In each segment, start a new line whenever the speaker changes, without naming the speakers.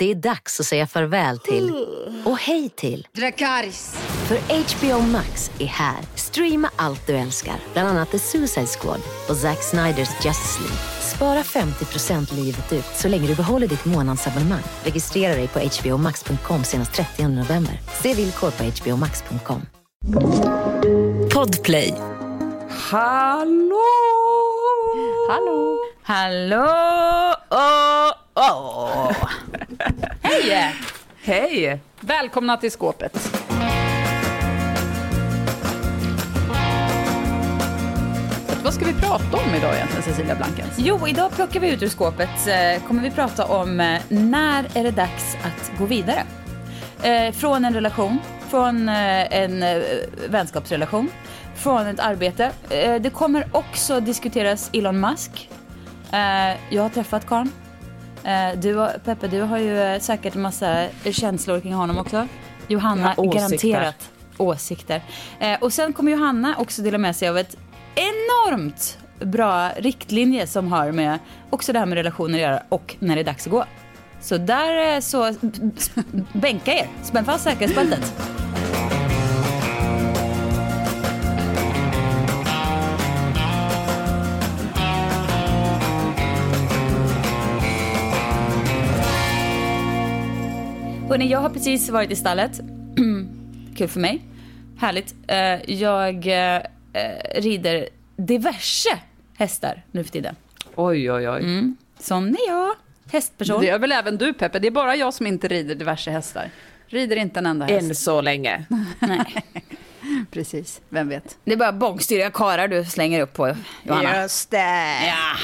Det är dags att säga farväl till och hej till
Dracarys.
För HBO Max är här. Streama allt du älskar, bland annat The Suicide Squad och Zack Sniders Justice League. Spara 50% livet ut så länge du behåller ditt månadsabonnemang. Registrera dig på hbomax.com senast 30 november. Se villkor på hbomax.com. Podplay.
Hallå!
Hallå.
Hallå! Oh, oh.
Hej!
Hej!
Välkomna till skåpet. Vad ska vi prata om idag egentligen, Cecilia Blankens?
Jo, idag plockar vi ut ur skåpet. eh, kommer vi prata om eh, när är det dags att gå vidare? Eh, från en relation, från en vänskapsrelation, från ett arbete. Det kommer också diskuteras Elon Musk. Jag har träffat Karl. Eh, du, har- Peppe, du har ju eh, säkert en massa känslor kring honom också. Johanna,
har åsikter.
garanterat åsikter. Eh, och sen kommer Johanna också dela med sig av ett enormt bra riktlinje som har med också det här med relationer att göra och när det är dags att gå. Så där eh, så bänka er, spänn fast säkerhetsbältet. Hörrni, jag har precis varit i stallet. Kul för mig. Härligt. Eh, Jag eh, rider diverse hästar nu för tiden.
Oj, oj, oj.
Mm. Sån är jag. Hästperson.
Det gör väl även du Peppe? Det är bara jag som inte rider diverse hästar. Rider inte en enda häst.
Än så länge.
Nej.
Precis, vem vet?
Det är bara bångstyriga karlar du slänger upp på, Johanna.
Just det.
Ja.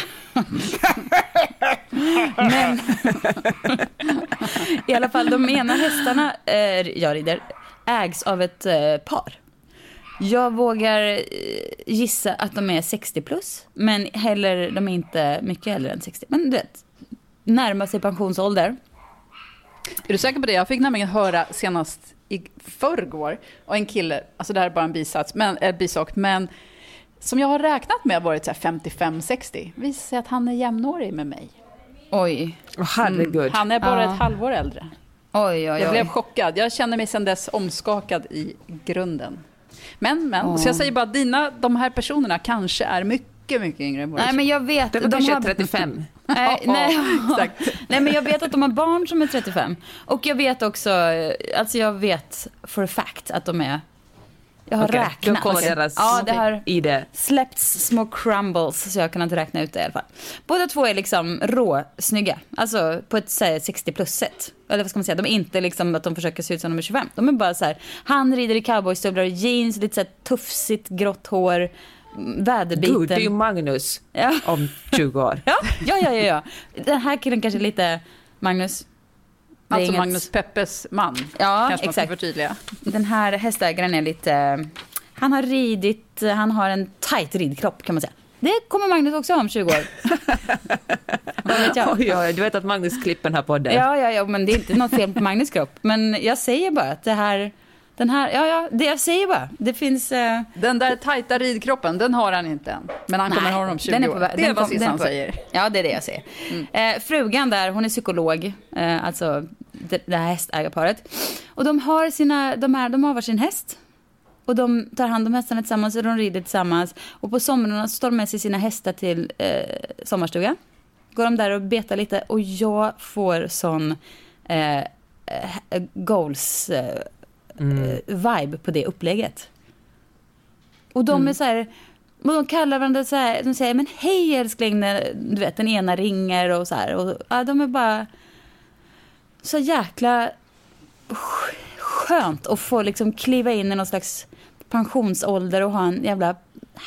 Men i alla fall, de ena hästarna eh, jag rider ägs av ett eh, par. Jag vågar eh, gissa att de är 60 plus, men heller, de är inte mycket äldre än 60. Men du vet, närmar sig pensionsålder.
Är du säker på det? Jag fick nämligen höra senast i förrgår och en kille, alltså det här är bara en bisats, men, äh, bisak, men som jag har räknat med har varit så här 55-60. Visar sig att han är jämnårig med mig.
Oj,
Åh, herregud.
Han är bara
Ja.
ett halvår äldre.
oj, oj.
Jag blev
oj.
chockad. Jag känner mig sedan dess omskakad i grunden. Men, men, så jag säger bara dina, de här personerna kanske är mycket, mycket yngre än våra
Nej, men jag vet.
Det var
de
kanske
har-
35.
Nej, nej. nej, men jag vet att de har barn som är 35. Och jag vet också, alltså jag vet for a fact att de är, jag har
Okej,
räknat.
Du har deras
ja, det har
ID.
släppts små crumbles så jag kan inte räkna ut det i alla fall. Båda två är liksom råsnygga, alltså på ett här, 60 plus sätt. Eller vad ska man säga, de är inte liksom att de försöker se ut som de är 25. De är bara så här, han rider i cowboystövlar och jeans, lite så här tufsigt grått hår, mm, väderbiten.
Gud, det är ju Magnus
Ja.
om 20 år.
Ja, ja, ja, ja, ja. Den här killen kanske är lite, Magnus.
Alltså
inget-
Magnus Peppes man.
Ja,
kanske man
exakt.
förtydliga.
Den här hästägaren är lite, han har ridit, han har en tight ridkropp kan man säga. Det kommer Magnus också ha om 20 år. Vad vet jag?
Oj, oj, du vet att Magnus klipper den här podden.
Ja, ja, ja, men det är inte något fel på Magnus kropp. Men jag säger bara att det här, den här, ja, ja, det jag säger bara. Det finns... Eh,
Den där tajta ridkroppen, den har han inte än. Men han kommer
Nej,
ha den om 20
den är på
år. Det är vad Sissan säger.
Ja, det är det jag säger. Eh, frugan där, hon är psykolog, eh, alltså det, det här hästägarparet. Och de har, sina, de, här, de har varsin häst. Och de tar hand om hästarna tillsammans och de rider tillsammans. Och på somrarna så tar de med sig sina hästar till eh, sommarstuga. Går de där och betar lite och jag får sån eh, eh, goals eh, eh, vibe på det upplägget. Och de är så här, och de kallar varandra så här, de säger men hej älskling när du vet den ena ringer och så här. Och, ja, de är bara så jäkla sk- skönt att få liksom kliva in i någon slags pensionsålder och ha en jävla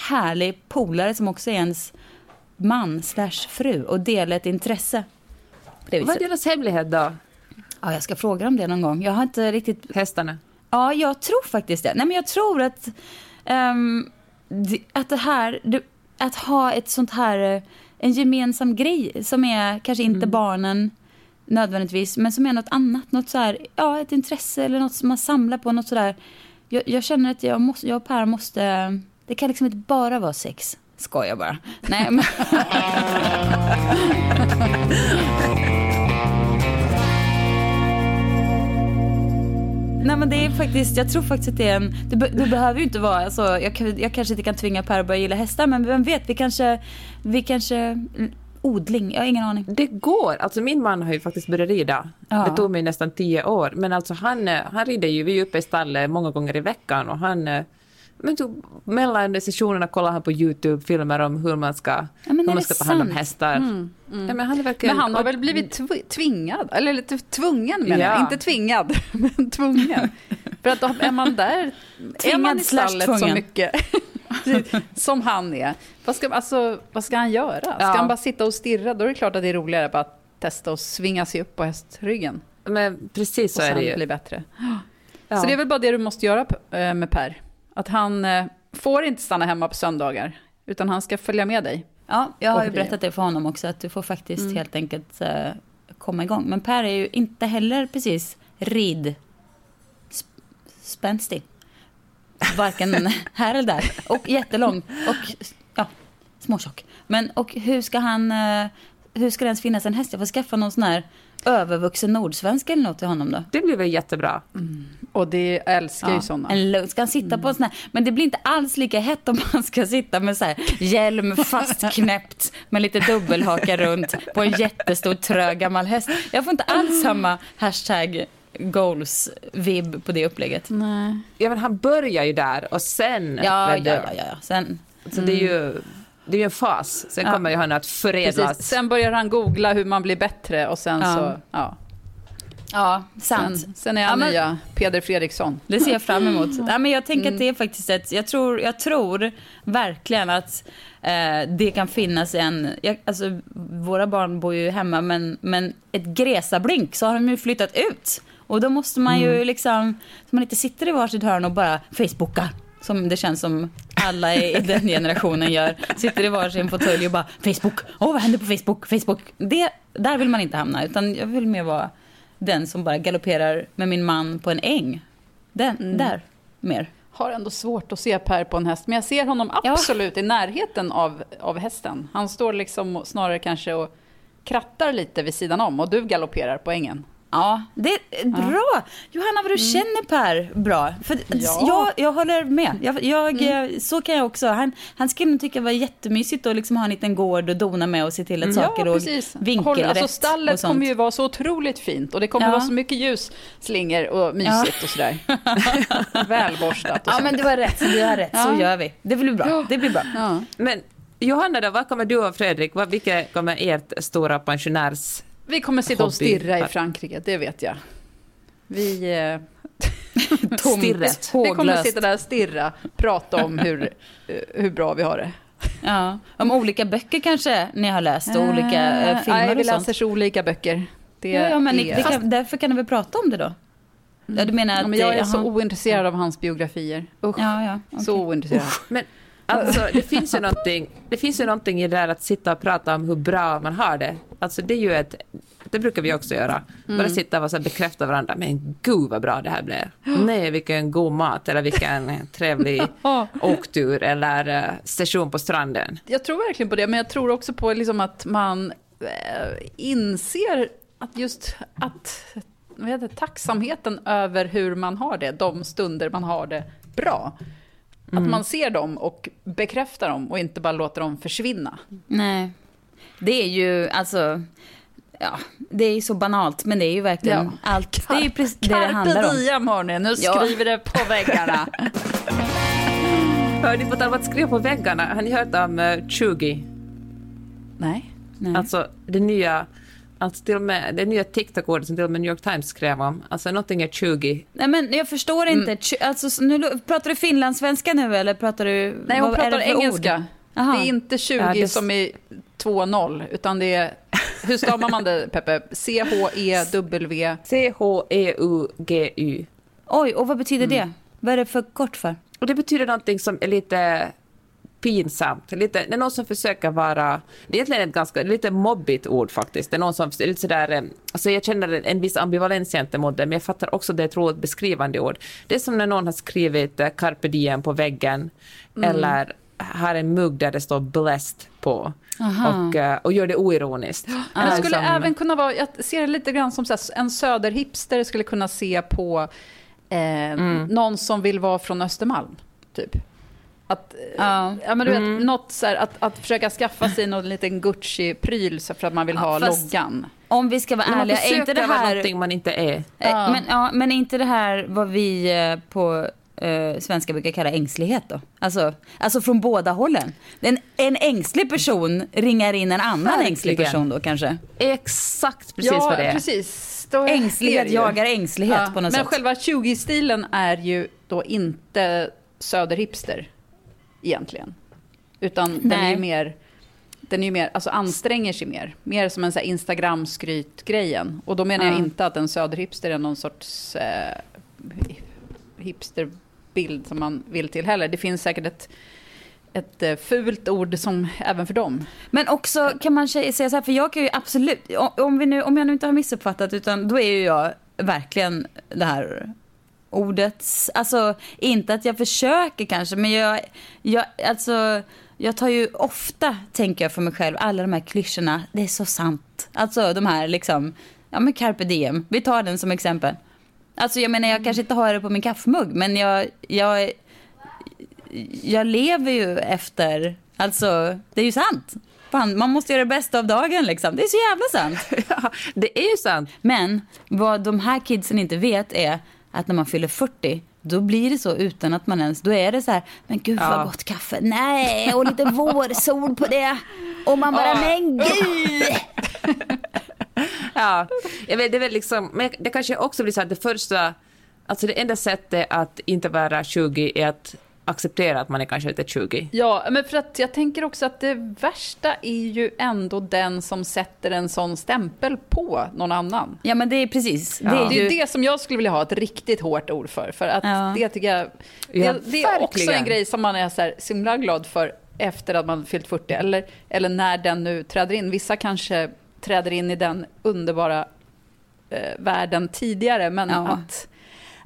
härlig polare som också är ens man slash fru och dela ett intresse.
Vad är deras hemlighet då?
Ja, jag ska fråga om det någon gång. Jag har inte riktigt
Hästarna?
Ja, jag tror faktiskt det. Nej, men jag tror att, det- att det här, att ha ett sånt här, eh, en gemensam grej som är kanske inte barnen nödvändigtvis, men som är något annat, något så här, ja, ett intresse eller något som man samlar på, något sådär. Jag, jag känner att jag, måste, jag och Per måste, det kan liksom inte bara vara sex. Skojar bara. Nej, men, Nej men det är faktiskt, jag tror faktiskt att det är en, be, det behöver ju inte vara, alltså, jag, jag kanske inte kan tvinga Per att börja gilla hästar men vem vet, vi kanske, vi kanske, odling, jag har ingen aning.
Det går. Alltså min man har ju faktiskt börjat rida.
Ja.
Det tog mig nästan tio år. Men alltså han, eh, han rider ju, vi är uppe i stallet många gånger i veckan och han eh, men tog, mellan sessionerna kollar han på YouTube-filmer om hur man ska,
men
hur
är
man ska ta hand om hästar. Ja, men han är verkligen,
Men han har väl blivit tv- tvingad, eller lite tvungen menar jag,
Ja.
inte tvingad, men tvungen. För att är man där, är
Tvingad
man i stallet så mycket som han är, vad ska, alltså, vad ska han göra? Ska
Ja.
han bara sitta och stirra, då är det klart att det är roligare bara att testa och svinga sig upp på hästryggen
Men precis så
och
är det
sen
ju.
bli bättre.
Ja.
Så det är väl bara det du måste göra eh, med Per. Att han eh, får inte stanna hemma på söndagar, utan han ska följa med dig.
Ja, jag har ju berättat det för honom också, att du får faktiskt helt enkelt eh, komma igång. Men Per är ju inte heller precis rid sp- spänstig. Varken här eller där. Och jättelång. Och ja, småtjock. Men och hur ska han... eh, Hur ska det ens finnas en häst? Jag får skaffa någon sån här övervuxen nordsvenska eller något till honom då.
Det blir väl jättebra.
Och det jag älskar ju sådana.
En ska han sitta på en sån här, men det blir inte alls lika hett om man ska sitta med så här hjälm fastknäppt med lite dubbelhaka runt på en jättestor trög gammal häst. Jag får inte alls samma hashtag goals vibb på det upplägget.
Nej.
Ja, men han börjar ju där och sen...
Ja, ja, ja, ja, ja. Sen,
Så det är ju det är ju en fas. Sen
Ja.
kommer ju han att förädlas.
Precis. Sen börjar han googla hur man blir bättre och sen
Ja.
så, ja.
ja, sant.
Sen, sen är han
Ja, men-
nya Peder Fredriksson.
Det ser jag fram emot. Ja, men jag tänker att det är faktiskt ett, jag tror, jag tror verkligen att eh, det kan finnas en, jag, alltså våra barn bor ju hemma men, men ett Gresablink så har de ju flyttat ut. Och då måste man ju liksom, så man inte sitter i varsitt hörn och bara facebookar. Som det känns som alla i den generationen gör. Sitter i varsin fåtölj och bara Facebook. Åh, vad händer på Facebook? Facebook. Det, där vill man inte hamna. Utan jag vill mer vara den som bara galopperar med min man på en äng. Den, Där, mer.
Har ändå svårt att se Per på en häst, men jag ser honom
Ja.
absolut i närheten av, av hästen. Han står liksom snarare kanske och krattar lite vid sidan om och du galopperar på ängen.
Ja, det är bra. Johanna, vad du känner Per bra. För
Ja.
jag, jag håller med. Jag, jag, eh, Så kan jag också. Han, han skulle nog tycka det var jättemysigt att liksom ha en liten gård och dona med och se till att saker
ja, precis.
vinkelrätt.
alltså
och
stallet
sånt.
kommer ju vara så otroligt fint och det kommer
Ja.
vara så mycket ljusslingor och mysigt och sådär. Välborstat och
Ja, men du har rätt. Du har rätt. Så
Ja.
gör vi. Det blir bra. Det blir bra.
Ja.
Men Johanna då, vad kommer du och Fredrik, vad, vilka kommer ert stora pensionärs...
Vi kommer sitta och stirra i Frankrike, det vet jag. Vi, eh,
Tomt,
Stirret.
vi kommer sitta där och stirra, prata om hur, eh, hur bra vi har det.
Ja. Om olika böcker kanske ni har läst och olika eh, filmer
Nej, vi
och sånt.
läser så olika böcker. Det
Ja, ja, men ni,
är...
det kan, därför kan ni väl prata om det då? Ja, du menar att...
ja, men jag är
eh,
så ointresserad av hans biografier. Usch,
Ja, ja. okej.
så ointresserad.
Men alltså, det finns ju någonting, det finns ju någonting i det där att sitta och prata om hur bra man har det. Alltså det är ju ett, det brukar vi också göra. Bara sitta och så bekräfta varandra, men gud vad bra det här blev. Nej, vilken god mat eller vilken trevlig åktur eller eh, session på stranden.
Jag tror verkligen på det, men jag tror också på liksom att man eh, inser att just att vad heter tacksamheten över hur man har det, de stunder man har det bra. Att man ser dem och bekräftar dem och inte bara låter dem försvinna.
Nej. Det är ju alltså... Ja, det är ju så banalt, men det är ju verkligen
Ja.
allt. Det är ju precis det det handlar
Carpe
om.
diem hörni, nu
Ja.
skriver det på väggarna.
Hör ni på tal om att skriva på väggarna, har ni hört om uh, 20?
Nej.
Nej.
Alltså det nya, alltså till och med, det nya TikTok-ordet som till och med New York Times skrev om. Alltså någonting är 20.
Nej, men jag förstår inte. Tj- Alltså, nu, pratar du finlandssvenska nu eller pratar du...
Nej, hon
vad är
pratar engelska. Det är inte 20
Ja, det-
som är 2-0, utan det är hur stavar man det, Peppe? C-H-E-W...
C-H-E-U-G-Y.
Oj, och vad betyder det? Vad är det för kort för?
Och det betyder någonting som är lite pinsamt. Lite, det är någon som försöker vara... Det är egentligen ett ganska lite mobbigt ord faktiskt. Det är någon som... är Lite sådär, eh, alltså jag känner en, viss ambivalens gentemot det, men jag fattar också det är ett beskrivande ord. Det är som när någon har skrivit eh, carpe diem på väggen eller har en mugg där det står blessed på och, eh, och gör det oironiskt.
Men det skulle
som-
även kunna vara, jag ser det lite grann som här, en söderhipster skulle kunna se på eh, någon som vill vara från Östermalm, typ. Att, eh,
Ja.
ja, men du vet, något så här, att, att försöka skaffa sig någon liten Gucci-pryl för att man vill ha
fast-
loggan.
Om vi ska vara ärliga, är inte det här...
någonting man inte är.
Eh, Men, ja, men är inte det här vad vi eh, på eh, svenska brukar kalla ängslighet då? Alltså, alltså från båda hållen. En, en ängslig person ringar in en annan
Verkligen.
ängslig person då kanske.
Exakt precis
ja,
vad det är.
precis. Då är
Ängslighet jagar ängslighet
Ja,
på något
Men
sätt.
själva 20-stilen är ju då inte söderhipster egentligen. Utan den är
Nej.
ju mer, den är ju mer, alltså anstränger sig mer. Mer som en så här Instagram-skryt-grejen. Och då menar jag
Ja.
inte att en söderhipster är någon sorts eh, hipsterbild som man vill till heller. Det finns säkert ett, ett eh, fult ord som även för dem.
Men också kan man säga säga så här, för jag kan ju absolut, om, vi nu, om jag nu inte har missuppfattat, utan då är ju jag verkligen det här ordets, alltså inte att jag försöker kanske, men jag, jag, alltså, jag tar ju ofta, tänker jag för mig själv, alla de här klyschorna, det är så sant. Alltså de här liksom, ja men carpe diem, vi tar den som exempel. Alltså jag menar jag kanske inte har det på min kaffemugg, men jag, jag, jag lever ju efter, alltså det är ju sant. Fan, man måste göra det bästa av dagen liksom. Det är så jävla sant.
Ja, det är ju sant.
Men vad de här kidsen inte vet är att när man fyller 40 då blir det så utan att man ens, då är det så här, men gud vad
Ja.
gott kaffe, nej, och lite vårsol på det. Och man bara, men gud.
Ja, jag vet, det är väl liksom, men det kanske också blir så att det första, alltså det enda sättet att inte vara 20 är att acceptera att man är kanske inte 20.
Ja, men för att jag tänker också att det värsta är ju ändå den som sätter en sån stämpel på någon annan.
Ja men det är precis, det
Ja.
är
Det
ju,
är det som jag skulle vilja ha ett riktigt hårt ord för. För att
Ja.
det tycker jag... Det,
Ja,
det är också en grej som man är så, här, så himla glad för efter att man fyllt 40. Eller, eller när den nu träder in. Vissa kanske träder in i den underbara eh, världen tidigare. Men
Ja.
att,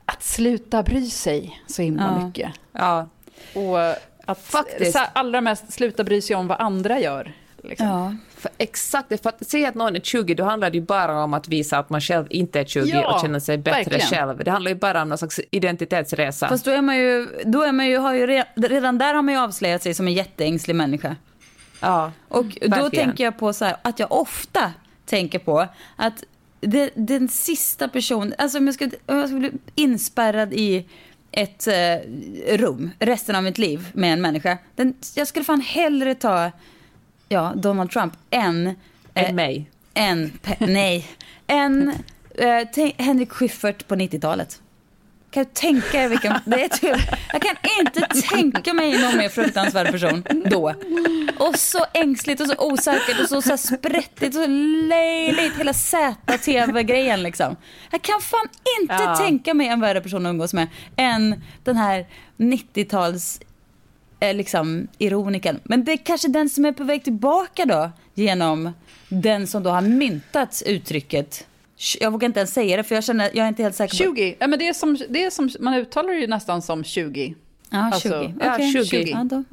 att sluta bry sig så himla
Ja.
mycket.
Ja,
Och att
Faktiskt.
allra mest sluta bry sig om vad andra gör. Liksom.
ja.
för exakt. För att säga att någon är 20, då handlar det ju bara om att visa att man själv inte är 20
Ja,
och känner sig bättre
verkligen.
själv. Det handlar ju bara om någon slags identitetsresa.
Fast då är man ju, då är man ju, har ju re- redan där har man ju avslöjat sig som en jätteängslig människa.
ja,
Och då
verkligen.
tänker jag på så här, att jag ofta tänker på att det, den sista personen, alltså om jag, skulle, om jag skulle bli inspärrad i ett eh, rum resten av mitt liv med en människa. Den, jag skulle fan hellre ta ja, Donald Trump än...
Än mig.
Än, nej, än eh, Henrik Schyffert på 90-talet. Kan du tänka er vilken... Det är typ, jag kan inte tänka mig någon mer fruktansvärd person då. Och så ängsligt och så osäkert och så, så här sprättigt och så löjligt. Hela ZTV-grejen liksom. Jag kan fan inte
Ja.
tänka mig en värre person att umgås med än den här 90-tals eh, liksom ironiken. Men det är kanske den som är på väg tillbaka då genom den som då har myntat uttrycket. Jag vågar inte ens säga det för jag känner, jag är inte helt säker på
20, ja, men det är som, det är som, man uttalar det ju nästan som 20.
Ja,
Alltså,
20.
ja,
Okej,
20.
Ja, då.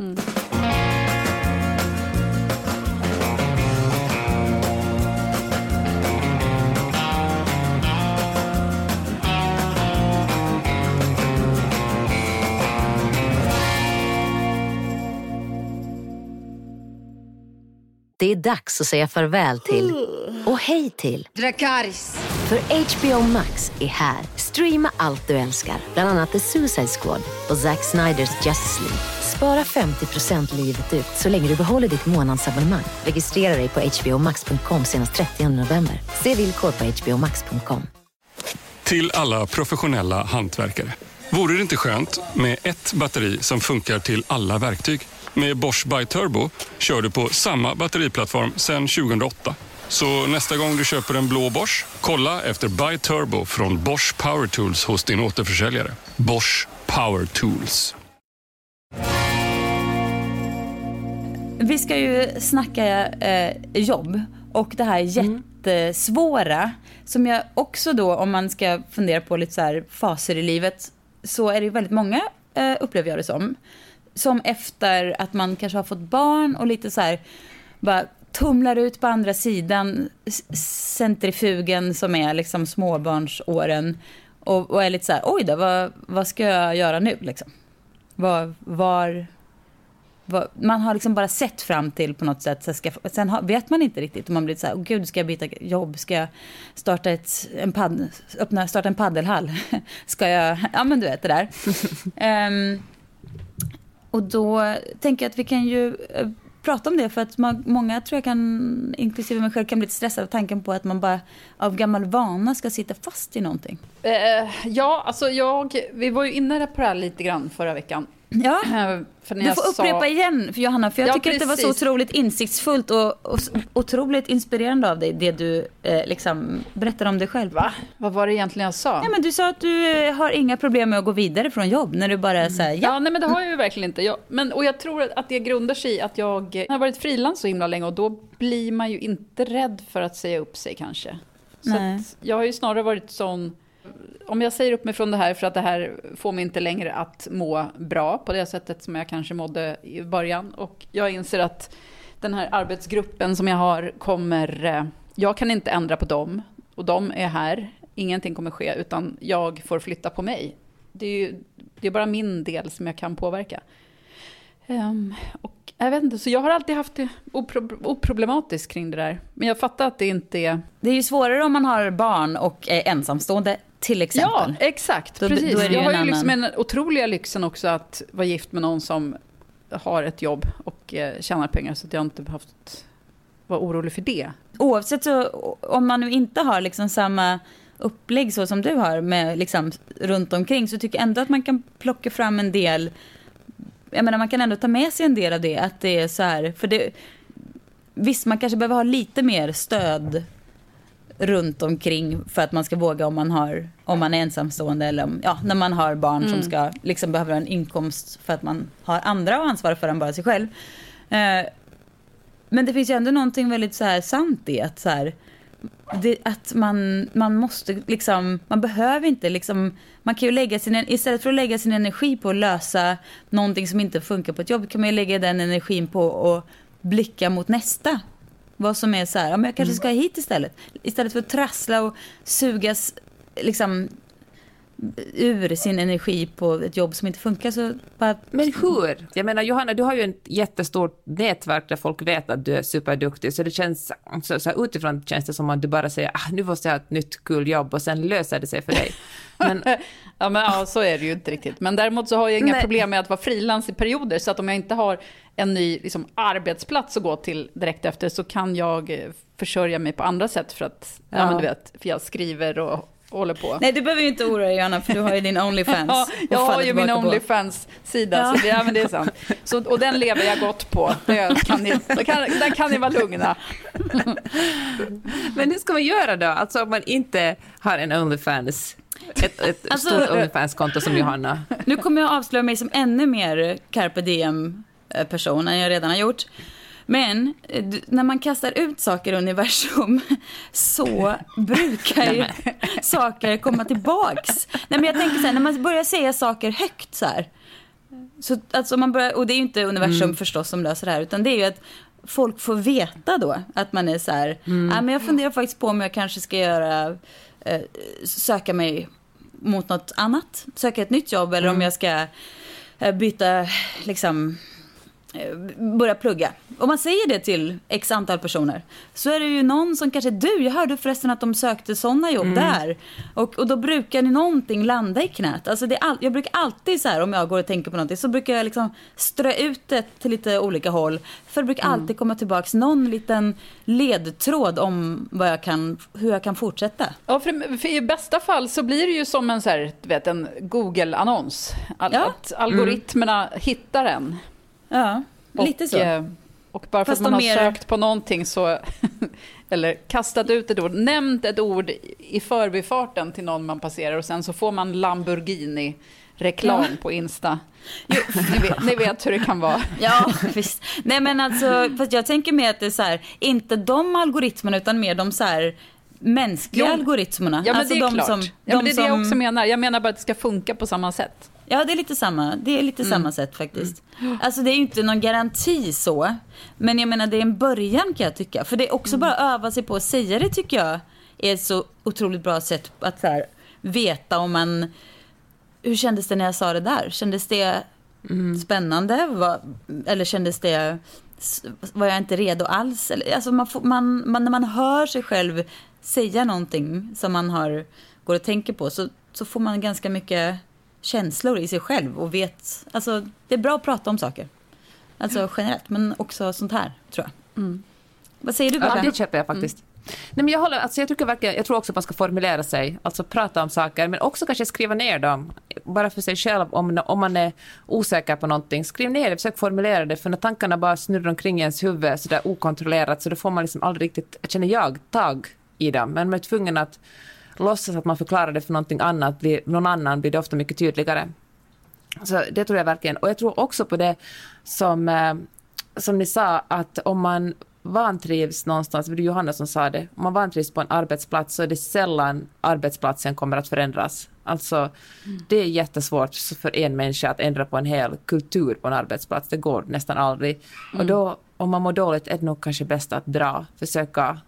Det är dags att säga farväl till och hej till.
Dracarys.
För HBO Max är här. Streama allt du älskar, bland annat The Suicide Squad och Zack Sniders Justice League. Spara 50% livet ut så länge du behåller ditt månadsabonnemang. Registrera dig på hbomax.com senast 30 november. Se villkor på hbomax.com.
Till alla professionella hantverkare. Vore det inte skönt med ett batteri som funkar till alla verktyg? Med Bosch By Turbo kör du på samma batteriplattform sedan 2008. Så nästa gång du köper en blå Bosch, kolla efter Buy Turbo från Bosch Power Tools hos din återförsäljare. Bosch Power Tools.
Vi ska ju snacka eh, jobb och det här jättesvåra som jag också då, om man ska fundera på lite så här faser i livet, så är det ju väldigt många, eh, upplever jag det som, som efter att man kanske har fått barn och lite så här, bara tumlar ut på andra sidan centrifugen som är liksom småbarnsåren och, och är lite så här, oj då, vad, vad ska jag göra nu liksom? Var, var, var, man har liksom bara sett fram till på något sätt, så ska, sen har, vet man inte riktigt. Och man blir så här, oh, gud, ska jag byta jobb? Ska jag starta, ett, en, pad, öppna, starta en paddelhall? ska jag, ja men du vet det där. um, och då tänker jag att vi kan ju eh, prata om det för att man, många tror jag kan, inklusive mig själv, kan bli lite stressade av tanken på att man bara av gammal vana ska sitta fast i någonting.
Eh, ja, alltså jag, vi var ju inne på det här lite grann förra veckan.
Ja, för du får upprepa sa... igen för Johanna, för jag ja, tycker precis. att det var så otroligt insiktsfullt och, och otroligt inspirerande av dig, det du eh, liksom berättade om dig själv.
Va? Vad var det egentligen jag sa?
Ja, men du sa att du eh, har inga problem med att gå vidare från jobb, när du bara mm. säger
ja. ja. nej men det har jag ju verkligen inte. Jag, men, och jag tror att det grundar sig i att jag har varit frilans så himla länge och då blir man ju inte rädd för att säga upp sig kanske. Så jag har ju snarare varit sån om jag säger upp mig från det här för att det här får mig inte längre att må bra på det sättet som jag kanske mådde i början. Och jag inser att den här arbetsgruppen som jag har kommer... Eh, jag kan inte ändra på dem och de är här. Ingenting kommer ske utan jag får flytta på mig. Det är, ju, det är bara min del som jag kan påverka. Um, och jag vet inte, så jag har alltid haft det opro oproblematiskt kring det där. Men jag fattar att det inte är...
Det är ju svårare om man har barn och är ensamstående till exempel.
Ja, exakt. Då, precis. Då jag har ju liksom en otroliga lyxen också att vara gift med någon som har ett jobb och eh, tjänar pengar så att jag inte behövt vara orolig för det.
Oavsett så, om man nu inte har liksom samma upplägg så som du har med liksom runt omkring så tycker jag ändå att man kan plocka fram en del jag menar man kan ändå ta med sig en del av det att det är så här för det visst man kanske behöver ha lite mer stöd runt omkring för att man ska våga om man, har, om man är ensamstående eller om, ja, när man har barn mm. som ska liksom behöver en inkomst för att man har andra att ansvara för än bara sig själv. Eh, men det finns ju ändå någonting väldigt så här sant i att så här, det, att man, man måste liksom, man behöver inte liksom, man kan ju lägga sin, istället för att lägga sin energi på att lösa någonting som inte funkar på ett jobb kan man ju lägga den energin på att blicka mot nästa vad som är så här, ja, men jag kanske ska hit istället. Istället för att trassla och sugas liksom ur sin energi på ett jobb som inte funkar så bara...
Men hur? Jag menar Johanna, du har ju ett jättestort nätverk där folk vet att du är superduktig, så det känns, så, så här, utifrån känns det som att du bara säger ah, nu måste jag ha ett nytt kul jobb och sen löser det sig för dig.
Men... ja, men ja, så är det ju inte riktigt. Men däremot så har jag inga Nej. problem med att vara frilans i perioder, så att om jag inte har en ny liksom, arbetsplats att gå till direkt efter så kan jag eh, försörja mig på andra sätt för att, ja. ja men du vet, för jag skriver och håller på.
Nej, du behöver ju inte oroa dig Johanna, för du har ju din Onlyfans.
ja, jag har ju min Onlyfans-sida, ja. så, det, ja, men det är sant. Så, och den lever jag gott på. Det kan ni, där, kan, där kan ni vara lugna.
men hur ska man göra då? Alltså om man inte har en Onlyfans? Ett, ett alltså, stort Onlyfans-konto som Johanna.
Nu kommer jag avslöja mig som ännu mer carpe diem-person än jag redan har gjort. Men eh, när man kastar ut saker i universum så brukar ju saker komma tillbaks. Nej, men jag tänker så här, när man börjar säga saker högt så här. Så, alltså man börjar, och det är ju inte universum mm. förstås som löser det här, utan det är ju att folk får veta då att man är så här, mm. ah, men jag funderar faktiskt på om jag kanske ska göra, eh, söka mig mot något annat, söka ett nytt jobb eller mm. om jag ska eh, byta liksom börja plugga. Om man säger det till x antal personer så är det ju någon som kanske, du jag hörde förresten att de sökte sådana jobb mm. där. Och, och då brukar någonting landa i knät. Alltså det all, jag brukar alltid så här om jag går och tänker på någonting så brukar jag liksom strö ut det till lite olika håll. För det brukar mm. alltid komma tillbaks någon liten ledtråd om vad jag kan, hur jag kan fortsätta.
Ja, för, för i bästa fall så blir det ju som en, så här, vet, en Google-annons. All, ja. Att algoritmerna mm. hittar en.
Ja, lite och, så. Eh,
Och bara för
Fast
att man har
mer-
sökt på någonting så, eller kastat ut ett ord, nämnt ett ord i förbifarten till någon man passerar och sen så får man Lamborghini-reklam på Insta. Ni vet, ni vet hur det kan vara.
Ja, visst. Nej men alltså, fast jag tänker mer att det är så här, inte de algoritmerna utan mer de så här mänskliga
Jo.
algoritmerna.
Ja, men
alltså
det är
de
klart.
Som,
ja, men
de
det är det jag
som-
också menar. Jag menar bara att det ska funka på samma sätt.
Ja, det är lite samma. Det är lite
Mm.
samma sätt faktiskt. Alltså det är ju inte någon garanti så. Men jag menar det är en början kan jag tycka. För det är också
Mm.
bara att öva sig på att säga det tycker jag är ett så otroligt bra sätt att så här, veta om man... Hur kändes det när jag sa det där? Kändes det
Mm.
spännande? Var, eller kändes det... Var jag inte redo alls? Eller, alltså man får, man, man, när man hör sig själv säga någonting som man har, går och tänker på så, så får man ganska mycket känslor i sig själv och vet... Alltså, det är bra att prata om saker. Alltså generellt, men också sånt här, tror jag. Vad säger du,
Ja,
Barbara?
det köper jag faktiskt. Nej, men jag, håller, alltså jag, tycker verkligen, jag tror också att man ska formulera sig, alltså prata om saker, men också kanske skriva ner dem, bara för sig själv, om, om man är osäker på någonting. Skriv ner det, försök formulera det, för när tankarna bara snurrar omkring i ens huvud sådär okontrollerat, så då får man liksom aldrig riktigt, känner jag, tag i dem. Men man är tvungen att låtsas att man förklarar det för någonting annat, blir, någon annan blir det ofta mycket tydligare. Så det tror jag verkligen. Och jag tror också på det som, eh, som ni sa, att om man vantrivs någonstans, det var Johanna som sa det, om man vantrivs på en arbetsplats så är det sällan arbetsplatsen kommer att förändras. Alltså, det är jättesvårt för en människa att ändra på en hel kultur på en arbetsplats. Det går nästan aldrig. Och då, om man mår dåligt, är det nog kanske bäst att dra, försöka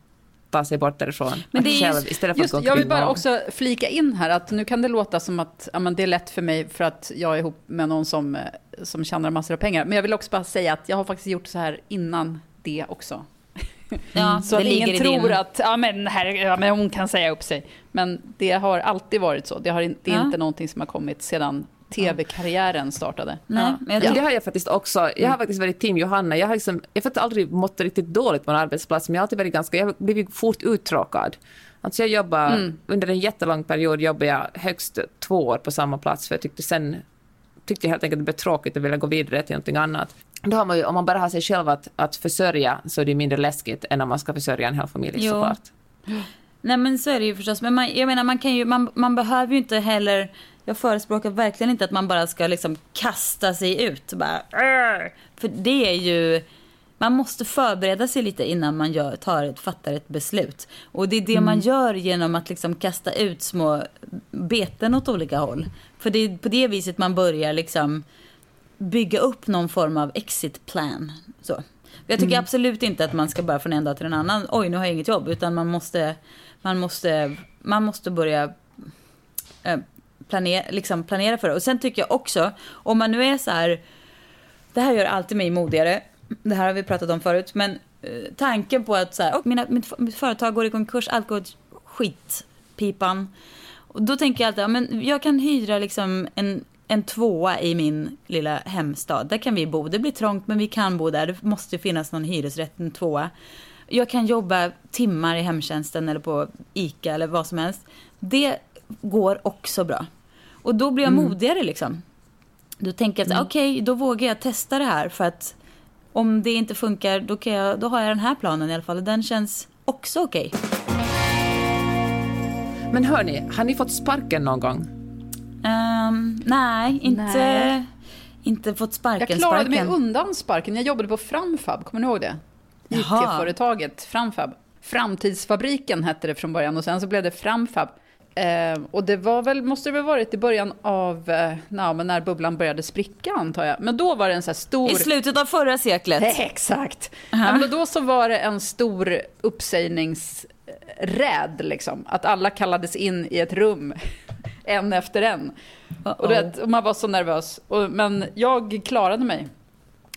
ta sig bort därifrån.
Men det är ju-
själv, istället för
Just,
att gå
jag vill bara också flika in här att nu kan det låta som att ja, men det är lätt för mig för att jag är ihop med någon som, eh, som tjänar massor av pengar. Men jag vill också bara säga att jag har faktiskt gjort så här innan det också.
Ja,
Så
det
att ingen tror
din...
att ja, men, här, ja, men hon kan säga upp sig. Men det har alltid varit så. Det, har, det är
Ja.
inte någonting som har kommit sedan tv-karriären startade.
Nej,
Ja.
men jag.
Det har jag faktiskt också. Jag har faktiskt varit team Johanna. Jag har, liksom, jag har aldrig mått riktigt dåligt på en arbetsplats, men jag har alltid varit ganska, jag har blivit fort uttråkad. Alltså jag jobbar, under en jättelång period jobbade jag högst två år på samma plats, för jag tyckte sen tyckte jag helt enkelt det blev tråkigt och ville gå vidare till någonting annat. Då har man ju, om man bara har sig själv att, att försörja så är det mindre läskigt än om man ska försörja en hel familj
Jo.
såklart.
Nej men så är det ju förstås. Men man, jag menar man kan ju, man, man behöver ju inte heller, jag förespråkar verkligen inte att man bara ska liksom kasta sig ut. Bara, "Arr!" för det är ju, man måste förbereda sig lite innan man gör, tar ett, fattar ett beslut. Och det är det man gör genom att liksom kasta ut små beten åt olika håll. För det är på det viset man börjar liksom bygga upp någon form av exit plan. Så. Jag tycker absolut inte att man ska bara från en dag till en annan, oj nu har jag inget jobb, utan man måste, man måste, man måste börja eh, planera, liksom planera för det. Och sen tycker jag också, om man nu är så här, det här gör alltid mig modigare, det här har vi pratat om förut, men eh, tanken på att så här, mina, mitt, mitt företag går i konkurs, allt går åt skitpipan. Och då tänker jag alltid, ja, men jag kan hyra liksom en, en tvåa i min lilla hemstad. Där kan vi bo. Det blir trångt men vi kan bo där. Det måste finnas någon hyresrätt, en tvåa. Jag kan jobba timmar i hemtjänsten eller på ICA eller vad som helst. Det går också bra. Och då blir jag modigare liksom. Då tänker jag så här, okej, då vågar jag testa det här för att om det inte funkar, då, kan jag, då har jag den här planen i alla fall. Den känns också okej.
Men hörni, har ni fått sparken någon gång?
Ehm, nej, inte,
Nej.
inte fått sparken.
Jag klarade mig
sparken.
undan sparken. Jag jobbade på Framfab, kommer ni ihåg det? IT-företaget Framfab. Framtidsfabriken hette det från början och sen så blev det Framfab. Eh, och det var väl, måste det väl varit i början av, eh, na, men när bubblan började spricka antar jag. Men då var det en så stor...
I slutet av förra seklet.
Exakt. Ja, men då, så var det en stor uppsägningsräd, liksom. Att alla kallades in i ett rum, en efter en. Och, du vet, och man var så nervös. Och, men jag klarade mig.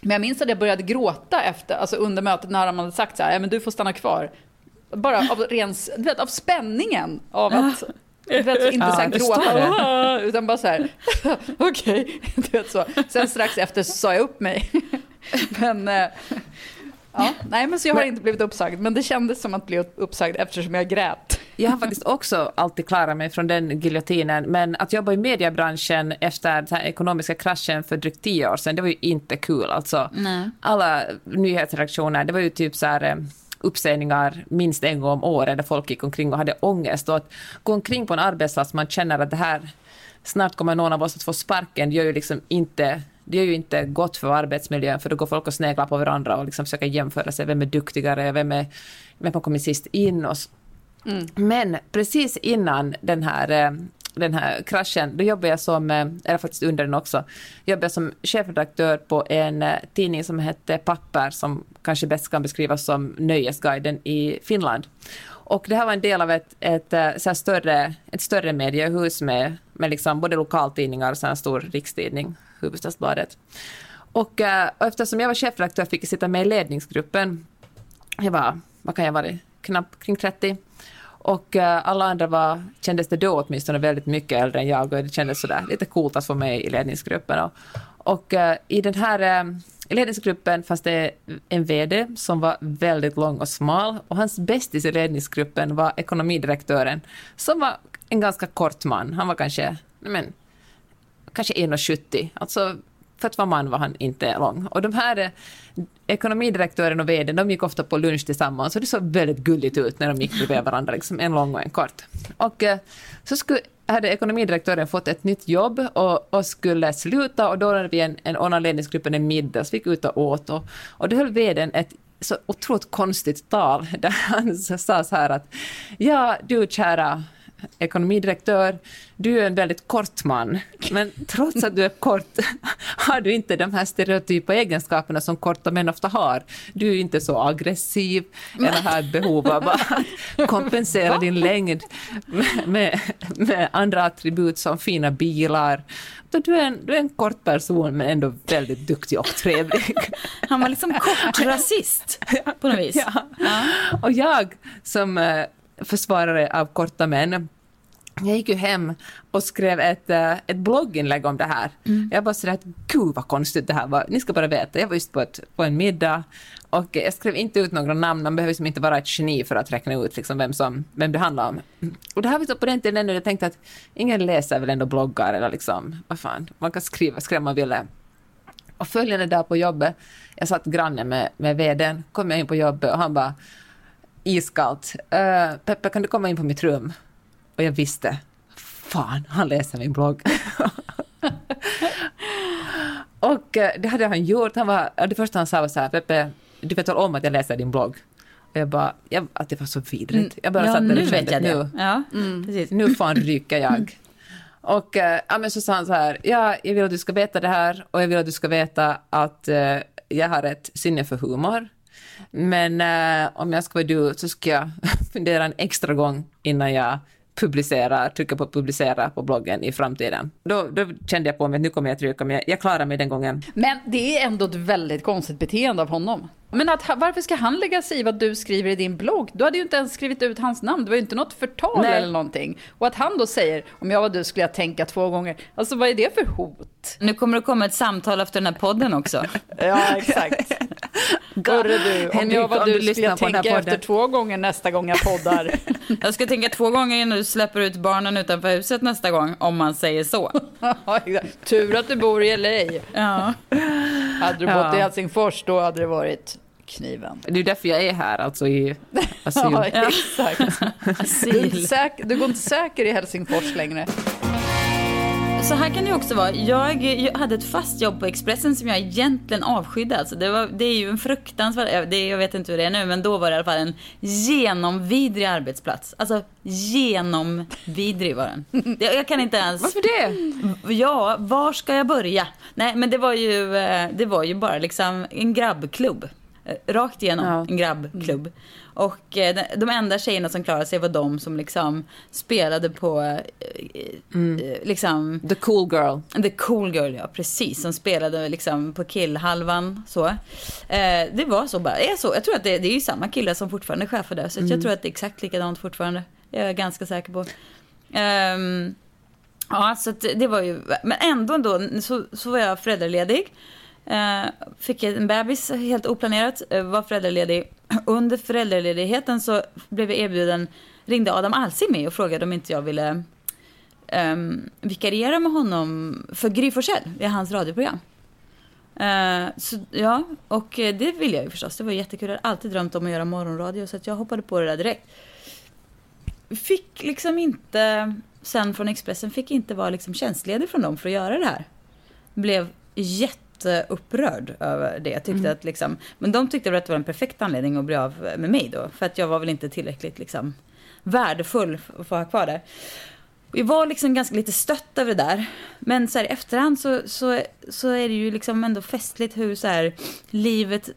Men jag minns att jag började gråta efter, alltså under mötet när de hade sagt så här, men du får stanna kvar. Bara av, ren, du vet, av spänningen av att du vet, inte så
Ja, förstår
gråta, utan bara så här, okej. Vet så. Sen strax efter så sa jag upp mig. Men, eh, ja, nej men så jag har inte blivit uppsagd, men det kändes som att bli uppsagd eftersom jag grät.
jag har faktiskt också alltid klarat mig från den giljotinen, men att jobba i mediebranschen efter den här ekonomiska kraschen för drygt tio år sedan, det var ju inte kul. Alltså, alla nyhetsredaktioner, det var ju typ så här eh, uppsägningar minst en gång om året där folk gick omkring och hade ångest. Och att gå omkring på en arbetsplats man känner att det här snart kommer någon av oss att få sparken, det gör ju liksom inte det är ju inte gott för arbetsmiljön, för då går folk och sneglar på varandra och liksom försöker jämföra sig. Vem är duktigare? Vem, är, vem har kommit sist in? Och, mm. Men precis innan den här, eh, den här kraschen, då jobbade jag som, eh, eller faktiskt under den också, jobbade jag som chefredaktör på en eh, tidning som hette Papper, som kanske bäst kan beskrivas som Nöjesguiden i Finland. Och det här var en del av ett, ett, eh, så större, ett större mediehus med, med liksom både lokaltidningar och en stor rikstidning, Hufvudstadsbladet. Och, eh, och eftersom jag var chefredaktör fick jag sitta med i ledningsgruppen. Jag var, vad kan jag vara, knappt kring 30. Och eh, alla andra var, kändes det då åtminstone, väldigt mycket äldre än jag och det kändes sådär lite coolt att få med i ledningsgruppen. Och, och i den här i ledningsgruppen fanns det en VD som var väldigt lång och smal och hans bästis i ledningsgruppen var ekonomidirektören som var en ganska kort man. Han var kanske, men, kanske 1,70. Alltså för att vara man var han inte lång. Och de här eh, ekonomidirektören och vd, de gick ofta på lunch tillsammans och det såg väldigt gulligt ut när de gick bredvid varandra, liksom en lång och en kort. Och eh, så skulle, hade ekonomidirektören fått ett nytt jobb och, och skulle sluta och då hade vi en, en annan ledningsgruppen en middag, så vi gick ut och åt och, och då höll vdn ett så otroligt konstigt tal där han sa så här att ja, du kära ekonomidirektör, du är en väldigt kort man, men trots att du är kort har du inte de här stereotypa egenskaperna som korta män ofta har. Du är inte så aggressiv eller har behov av att kompensera din längd med, med, andra attribut som fina bilar. Du är, en, du är en kort person men ändå väldigt duktig och trevlig.
Han var liksom kort rasist på något vis.
Ja. ja. Och jag som eh, försvarare av korta män jag gick ju hem och skrev ett, eh, ett blogginlägg om det här. Mm. Jag bara sådär att gud vad konstigt det här var. Ni ska bara veta, jag var just på, ett, på en middag och jag skrev inte ut några namn, man behöver liksom inte vara ett geni för att räkna ut liksom vem, som, vem det handlar om. Och det här var på den tiden ännu, jag tänkte att ingen läser väl ändå bloggar eller liksom, vad fan, man kan skriva, skriva man ville. Och följande dag på jobbet, jag satt granne med, med vdn, kom jag in på jobbet och han bara iskallt, uh, Peppe kan du komma in på mitt rum? Och jag visste, fan, han läser min blogg. och eh, det hade han gjort. Han var, det första han sa var så här, Peppe, du vet väl om att jag läser din blogg? Och jag bara, jag, att det var så vidrigt. Jag bara
ja,
satt där
nu
och
vet
kände
jag
att
det.
nu,
Ja, mm. precis.
nu fan ryker jag. Och äh, ja, men så sa han så här, ja, jag vill att du ska veta det här och jag vill att du ska veta att äh, jag har ett sinne för humor. Men äh, om jag ska vara du så ska jag fundera en extra gång innan jag publicera, trycka på publicera på bloggen i framtiden. Då, då kände jag på mig att nu kommer jag trycka, men jag, jag klarar mig den gången.
Men det är ändå ett väldigt konstigt beteende av honom. Men att, varför ska han lägga sig i vad du skriver i din blogg? Du hade ju inte ens skrivit ut hans namn, det var ju inte något förtal
Nej.
eller någonting. Och att han då säger, om jag var du skulle jag tänka två gånger. Alltså vad är det för hot?
Nu kommer det komma ett samtal efter den här podden också.
Ja, exakt. Hörru du, om
Henrik,
jag var
du
du skulle jag tänka efter två gånger nästa gång jag poddar.
Jag ska tänka två gånger innan du släpper ut barnen utanför huset nästa gång, om man säger så.
Ja. Tur att du bor i LA.
Ja.
Hade du bott i Helsingfors då hade det varit kniven.
Det är därför jag är här, alltså i asyl.
Ja, exakt. Du,
Asyl.
inte säker, du går inte säker i Helsingfors längre.
Så här kan det ju också vara. Jag, jag hade ett fast jobb på Expressen som jag egentligen avskydde. Alltså det, var, det är ju en fruktansvärd, jag- det, jag vet inte hur det är nu, men då var det i alla fall en genomvidrig arbetsplats. Alltså genomvidrig var den. Det- Jag kan inte ens...
Varför det?
Ja, var ska jag börja? Nej, men det var ju, eh, det var ju bara liksom en grabbklubb. Eh, Rakt igenom
Ja.
en grabbklubb. Och eh, de- enda tjejerna som klarade sig var de som liksom spelade på, eh, eh, liksom,
The cool girl.
The cool girl, ja precis. Som spelade liksom på killhalvan. Så. Eh, det var så bara. Är så. Jag tror att det, det är ju samma killar som fortfarande är chefer där. Så att jag tror att det är exakt likadant fortfarande. Jag är ganska säker på. Ehm, ja, så det var ju... Men ändå, ändå så, så var jag föräldraledig. Eh, fick en bebis helt oplanerat. Eh, var föräldraledig. Under föräldraledigheten så blev jag erbjuden ringde Adam Alsing mig och frågade om inte jag ville um, vikariera med honom för Gry Forssell i hans radioprogram. Uh, så, ja, och eh, det vill jag ju förstås. Det var jättekul. Jag har alltid drömt om att göra morgonradio så att jag hoppade på det där direkt. Fick liksom inte, sen från Expressen, fick inte vara liksom tjänstledig från dem för att göra det här. Blev jätteupprörd över det. Jag tyckte mm. att liksom, men de tyckte att det var en perfekt anledning att bli av med mig då. För att jag var väl inte tillräckligt liksom värdefull för att få ha kvar det. Jag var liksom ganska lite stött över det där. Men så här, i efterhand så, så, så är det ju liksom ändå festligt hur så här, livet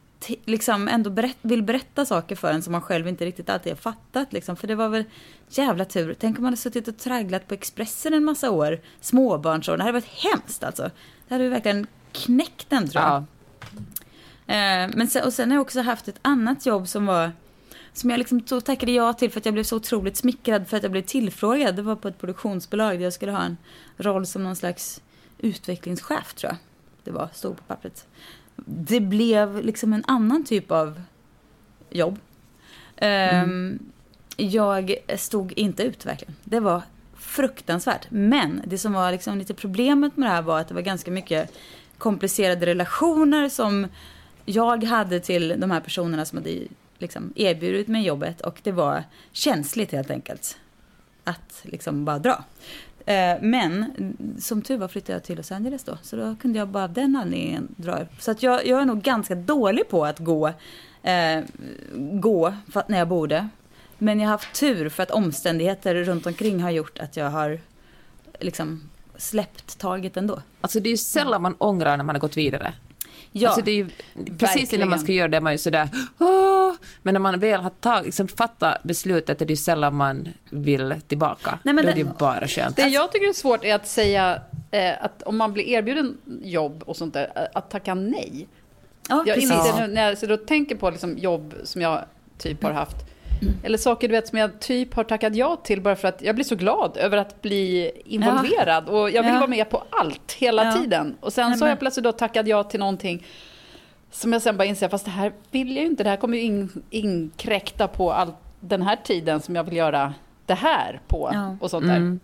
liksom ändå berätt, vill berätta saker för en som man själv inte riktigt alltid har fattat. Liksom. För det var väl jävla tur. Tänk om man hade suttit och tragglat på Expressen en massa år, småbarnsår. Det hade varit hemskt alltså. Det hade verkligen knäckt den tror jag. Ja. Eh, men sen, och sen har jag också haft ett annat jobb som var som jag liksom tackade ja till för att jag blev så otroligt smickrad för att jag blev tillfrågad. Det var på ett produktionsbolag där jag skulle ha en roll som någon slags utvecklingschef tror jag. Det var, stod på pappret. Det blev liksom en annan typ av jobb. Mm. Um, jag stod inte ut verkligen. Det var fruktansvärt. Men det som var liksom lite problemet med det här var att det var ganska mycket komplicerade relationer som jag hade till de här personerna som hade liksom erbjudit mig jobbet och det var känsligt helt enkelt att liksom bara dra. Eh, men som tur var flyttade jag till Los Angeles då, så då kunde jag bara av den anledningen dra. Så att jag, jag är nog ganska dålig på att gå, eh, gå när jag borde. Men jag har haft tur för att omständigheter runt omkring har gjort att jag har liksom släppt taget ändå.
Alltså det är ju sällan man ångrar när man har gått vidare. Ja, alltså det är ju, precis innan man ska göra det är man ju sådär Åh! Men när man väl har tag, liksom, fattat beslutet är det ju sällan man vill tillbaka. Nej, men Då är det ju bara skönt.
Det jag tycker är svårt är att säga eh, att om man blir erbjuden jobb och sånt där, att tacka nej. Ja, jag inser nu när jag så då tänker på liksom jobb som jag typ har haft Mm. Eller saker du vet, som jag typ har tackat ja till bara för att jag blir så glad över att bli involverad. Ja. Och jag vill ja. vara med på allt hela ja. tiden. Och sen Nej, så har jag plötsligt då tackat ja till någonting som jag sen bara inser, fast det här vill jag ju inte. Det här kommer ju in, inkräkta på all den här tiden som jag vill göra det här på. Och sånt där. Mm.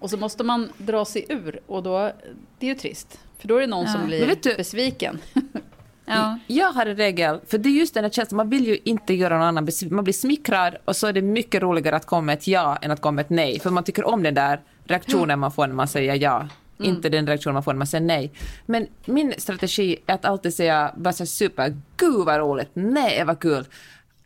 Och så måste man dra sig ur och då, det är ju trist. För då är det någon som blir besviken.
Ja. Jag har en regel, för det är just den här känslan, man vill ju inte göra någon annan besviken. Man blir smickrad och så är det mycket roligare att komma med ett ja än att komma ett nej. För man tycker om den där reaktionen man får när man säger ja. Mm. Inte den reaktionen man får när man säger nej. Men min strategi är att alltid säga bara så super, gud vad roligt, nej vad kul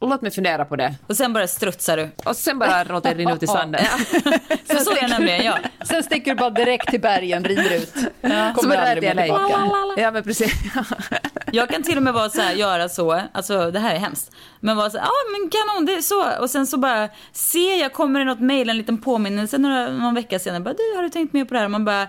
låt mig fundera på det.
Och sen bara strutsar du.
Och sen bara låter det rinna ut i sanden.
så så är jag nämligen, ja.
Sen sticker du bara direkt till bergen, rinner ut. Ja. Kommer aldrig mer tillbaka.
Ja, men precis.
jag kan till och med vara så här, göra så, alltså det här är hemskt. Men vara så ja ah, men kanon, det är så. Och sen så bara ser jag, kommer det något mejl, en liten påminnelse några, någon vecka senare. Bara, du, har du tänkt mer på det här? Och man bara,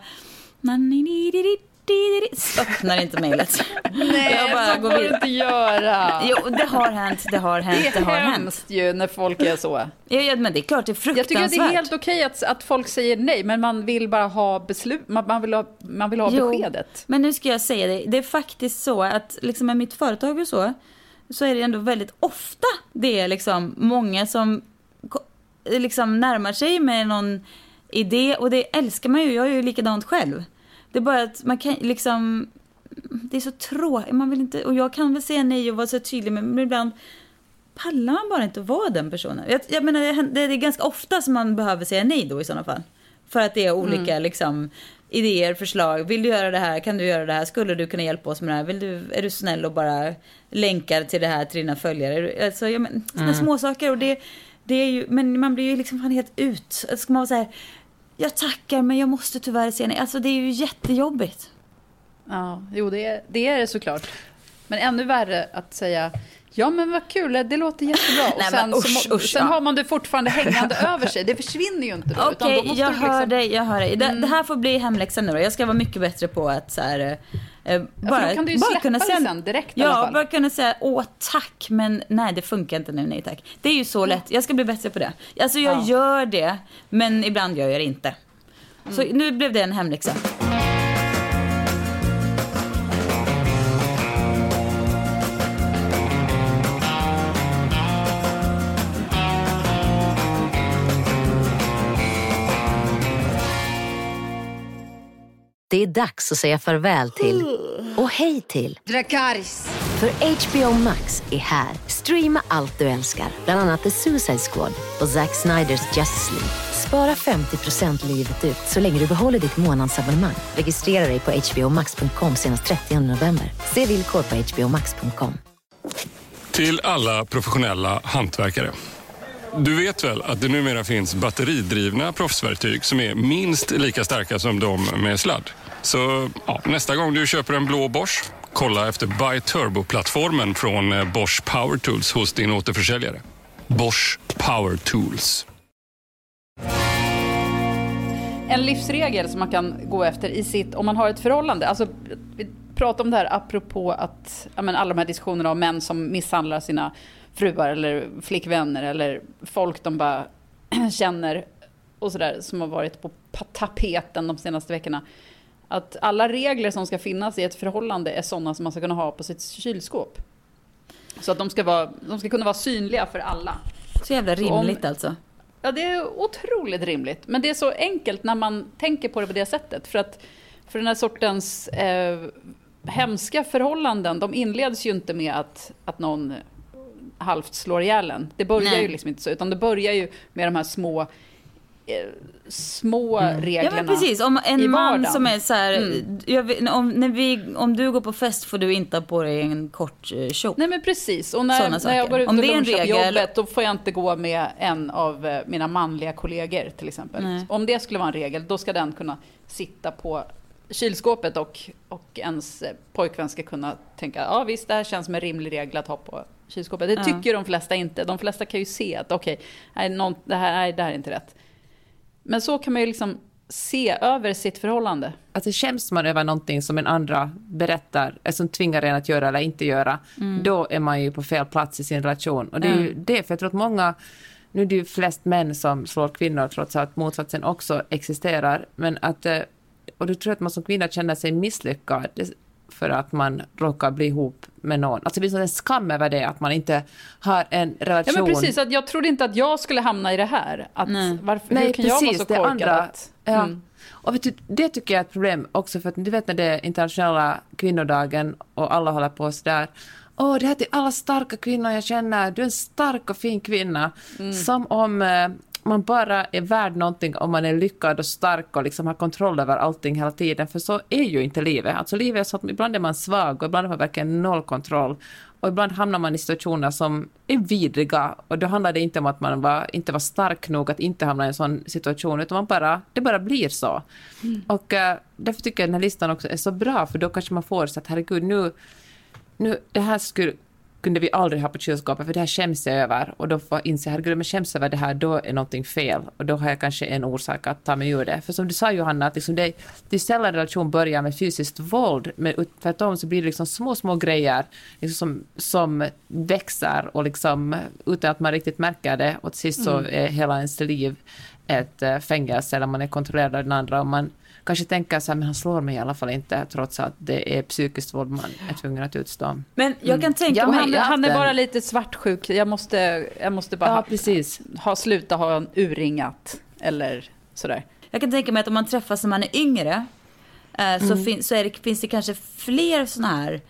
öppnar inte mejlet.
Nej, jag bara så går får du inte göra.
Jo, det har hänt, det har hänt, det,
det
har hänt.
ju när folk är så.
Ja, ja, men det är klart, det är fruktansvärt.
Jag tycker att det är helt okej att, att folk säger nej, men man vill bara ha beslut, man, man vill ha, man vill ha jo, beskedet.
Men nu ska jag säga det, det är faktiskt så att liksom med mitt företag och så, så är det ändå väldigt ofta det är liksom många som liksom närmar sig med någon idé och det älskar man ju, jag är ju likadant själv. Det är bara att man kan liksom... Det är så tråkigt. Man vill inte... Och jag kan väl säga nej och vara så tydlig, men ibland pallar man bara inte att vara den personen. Jag, jag menar, det är ganska ofta som man behöver säga nej då i sådana fall. För att det är olika mm. liksom, idéer, förslag. Vill du göra det här? Kan du göra det här? Skulle du kunna hjälpa oss med det här? Vill du, är du snäll och bara länkar till det här till dina följare? Alltså, ja, men, sådana mm. små saker och det, det är ju, men man blir ju liksom fan helt ut. Ska man vara så här, jag tackar men jag måste tyvärr säga nej. Alltså det är ju jättejobbigt.
Ja, jo det är, det är det såklart. Men ännu värre att säga Ja men vad kul, det låter jättebra. Och sen, Nej, usch, så, usch, sen ja. har man det fortfarande hängande över sig. Det försvinner ju inte då.
Okej, okay, jag liksom... jag hör dig. Det, mm. det, här får bli hemläxan nu då. Jag ska vara mycket bättre på att så här,
Eh, bara, ja, kan du ju bara kunna säga, sen direkt
Ja, bara kunna säga åh tack, men nej det funkar inte nu, nej tack. Det är ju så lätt, jag ska bli bättre på det. Alltså jag ja. gör det, men ibland gör jag det inte. Så mm. nu blev det en hemläxa.
Det är dags att säga farväl till och hej till
Dracarys.
För HBO Max är här. Streama allt du älskar, bland annat The Suicide Squad och Zack Sniders Justice League. Spara 50% livet ut så länge du behåller ditt månadsabonnemang. Registrera dig på hbomax.com senast 30 november. Se villkor på hbomax.com.
Till alla professionella hantverkare. Du vet väl att det numera finns batteridrivna proffsverktyg som är minst lika starka som de med sladd? Så ja, nästa gång du köper en blå Bosch, kolla efter Buy Turbo-plattformen från eh, Bosch Power Tools hos din återförsäljare. Bosch Power Tools.
En livsregel som man kan gå efter i sitt, om man har ett förhållande. Alltså, vi pratar om det här apropå att, ja, men alla de här diskussionerna om män som misshandlar sina fruar eller flickvänner eller folk de bara känner och sådär som har varit på tapeten de senaste veckorna. Att alla regler som ska finnas i ett förhållande är sådana som man ska kunna ha på sitt kylskåp. Så att de ska, vara, de ska kunna vara synliga för alla.
Så jävla rimligt alltså.
Ja, det är otroligt rimligt. Men det är så enkelt när man tänker på det på det sättet. För att för den här sortens eh, hemska förhållanden, de inleds ju inte med att, att någon halvt slår ihjäl en. Det börjar
Nej.
ju liksom inte så, utan det börjar ju med de här små små reglerna
Ja men precis, om
i
en man som är så här,
Mm.
jag om, när vi, om du går på fest får du inte ha på dig en kort eh, kjol.
Nej men precis. Och när, när jag går ut
Om
och lunchar på
regel-
jobbet då får jag inte gå med en av eh, mina manliga kollegor till exempel.
Nej.
Om det skulle vara en regel då ska den kunna sitta på kylskåpet och, och ens eh, pojkvän ska kunna tänka ja visst det här känns som en rimlig regel att ha på kylskåpet. Det
Ja.
tycker de flesta inte. De flesta kan ju se att okej, nej, någon- det, här, nej, det här är inte rätt. Men så kan man ju liksom se över sitt förhållande.
Alltså skäms man över någonting som en andra berättar, eller som tvingar en att göra eller inte göra, då är man ju på fel plats i sin relation. Och det är ju det, för jag tror att många, nu är det ju flest män som slår kvinnor, trots att motsatsen också existerar, men att, eh, och då tror jag att man som kvinna känner sig misslyckad för att man råkar bli ihop med någon. Alltså det blir som en skam över det, att man inte har en relation.
Ja men precis, att jag trodde inte att jag skulle hamna i det här. Att
Nej.
varför,
Nej,
hur kan jag vara
precis,
så
det
korkad
andra-
att...
Ja.
Mm.
Och vet du, det tycker jag är ett problem också, för att du vet när det är internationella kvinnodagen och alla håller på sådär. Åh, det här till alla starka kvinnor jag känner. Du är en stark och fin kvinna.
Mm.
Som om eh, man bara är värd någonting om man är lyckad och stark och liksom har kontroll över allting hela tiden. För så är ju inte livet. Alltså livet är så att ibland är man svag och ibland har man verkligen noll kontroll. Och ibland hamnar man i situationer som är vidriga. Och då handlar det inte om att man var, inte var stark nog att inte hamna i en sån situation, utan man bara, det bara blir så. Och eh, därför tycker jag den här listan också är så bra, för då kanske man får så att herregud, nu, nu det här skulle, kunde vi aldrig ha på kylskåpet, för det här skäms jag över. Och då får jag inse, herregud, om jag skäms över det här, då är någonting fel. Och då har jag kanske en orsak att ta mig ur det. För som du sa Johanna, att liksom det, det är sällan relation börjar med fysiskt våld, men tvärtom så blir det liksom små, små grejer liksom som, som växer och liksom utan att man riktigt märker det. Och till sist så är hela ens liv ett eh, fängelse, eller man är kontrollerad av den andra. Och man kanske tänker så här, men han slår mig i alla fall inte, trots att det är psykiskt våld man är tvungen att utstå.
Men jag kan tänka
Ja,
mig...
Han, han är bara lite svartsjuk. Jag måste, jag måste bara
Ja,
ha,
precis.
ha sluta ha en urringat. Eller sådär.
Jag kan tänka mig att om man träffas när man är yngre eh, så, fin- så är det, finns det kanske fler sådana här...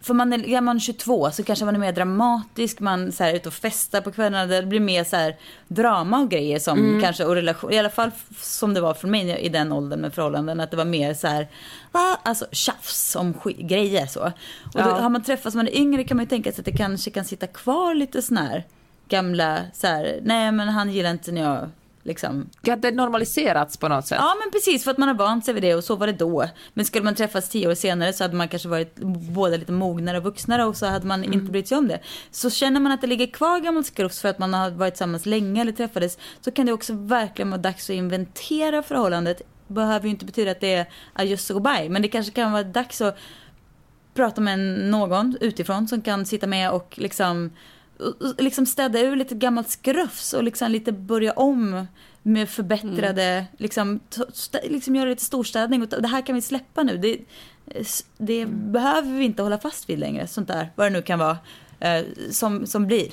För man är, är man 22 så kanske man är mer dramatisk, man så här, är ute och festar på kvällarna. Det blir mer så här, drama och grejer som kanske, och relation, i alla fall som det var för mig i den åldern med förhållanden. Att det var mer så här, va? Alltså tjafs om grejer så. Och då,
Ja.
har man träffats när man är yngre kan man ju tänka sig att det kanske kan sitta kvar lite såna här gamla så här, nej men han gillar inte när jag liksom
det normaliserats på något sätt.
Ja men precis för att man har vant sig vid det och så var det då. Men skulle man träffas tio år senare så hade man kanske varit båda lite mognare och vuxnare och så hade man inte brytt sig om det. Så känner man att det ligger kvar gammalt skrufs för att man har varit tillsammans länge eller träffades så kan det också verkligen vara dags att inventera förhållandet. Behöver ju inte betyda att det är adjus och goodbye men det kanske kan vara dags att prata med någon utifrån som kan sitta med och liksom, liksom städa ur lite gammalt skrufs och liksom lite börja om med förbättrade, liksom, t- stä- liksom göra lite storstädning. Och det här kan vi släppa nu. Det, det behöver vi inte hålla fast vid längre. Sånt där, vad det nu kan vara, eh, som, som blir.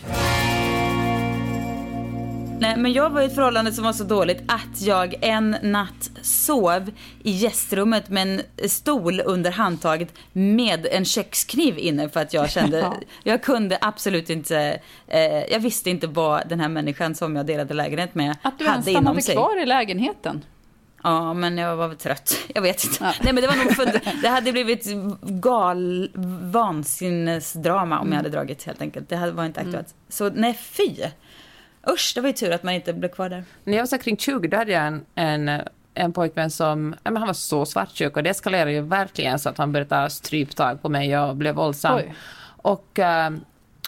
Nej, men jag var i ett förhållande som var så dåligt att jag en natt sov i gästrummet med en stol under handtaget med en kökskniv inne för att jag kände,
Ja.
jag kunde absolut inte, eh, jag visste inte vad den här människan som jag delade lägenhet med
Att du ens
hade inom
stannade
sig.
kvar i lägenheten.
Ja, men jag var väl trött. Jag vet inte.
Ja.
Nej, men det var nog för, det hade blivit gal, vansinnesdrama om jag hade dragit helt enkelt. Det hade- var inte aktuellt. Så nej, fy. Usch, det var ju tur att man inte blev kvar där.
När jag var så kring 20 då hade jag en, en, en pojkvän som ja, men han var så svartsjuk och det eskalerade ju verkligen så att han började ta stryptag på mig och blev våldsam.
Oj.
Och, eh,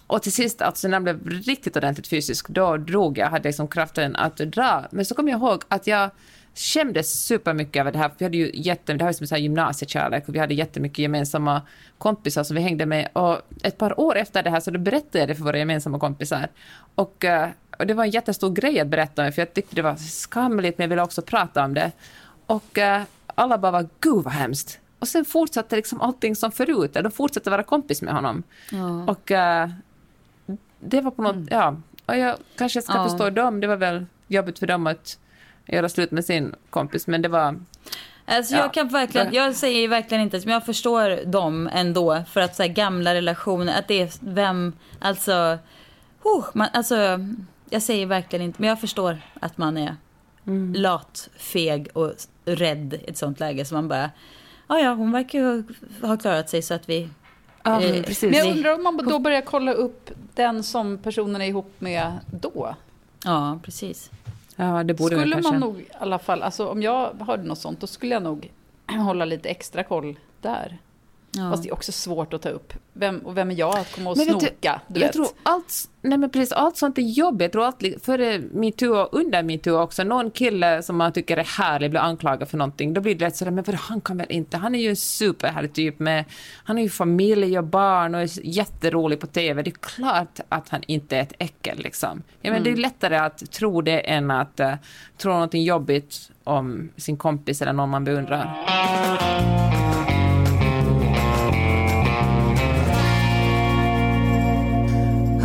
och till sist, alltså när han blev riktigt ordentligt fysisk, då drog jag, hade liksom kraften att dra. Men så kom jag ihåg att jag skämdes supermycket över det här. för Vi hade ju jätte, det här var som en sån här gymnasiekärlek och vi hade jättemycket gemensamma kompisar som vi hängde med. Och ett par år efter det här så då berättade jag det för våra gemensamma kompisar. Och, eh, och det var en jättestor grej att berätta om för jag tyckte det var skamligt men jag ville också prata om det. Och eh, alla bara var gud vad hemskt. Och sen fortsatte liksom allting som förut. De fortsatte vara kompis med honom. Och eh, det var på något, ja. Och jag kanske ska
Ja.
förstå dem. Det var väl jobbigt för dem att göra slut med sin kompis. Men det var,
Alltså
Ja.
jag kan verkligen, jag säger verkligen inte, men jag förstår dem ändå. För att så här, gamla relationer, att det är vem, alltså, oh, man, alltså, jag säger verkligen inte, men jag förstår att man är lat, feg och rädd i ett sånt läge. Så man bara, ja ja, hon verkar ju ha klarat sig så att vi...
ja,
Eh,
precis.
Men jag undrar om man då börjar kolla upp den som personen är ihop med då.
Ja, precis.
Ja, det borde
skulle
väl kanske.
man nog i alla fall, alltså om jag hörde något sånt, då skulle jag nog hålla lite extra koll där.
Ja.
Fast det är också svårt att ta upp. Vem, och vem är jag att komma och
Men vet du,
snoka? Du,
jag
vet.
tror allt, nej men precis, allt sånt är jobbigt. Jag tror allt, li- före metoo och under metoo också, någon kille som man tycker är härlig blir anklagad för någonting, då blir det lätt sådär, men vadå, han kan väl inte, han är ju en superhärlig typ med, han har ju familj och barn och är jätterolig på TV, det är klart att han inte är ett äckel liksom. Ja, men Det är lättare att tro det än att uh, tro någonting jobbigt om sin kompis eller någon man beundrar.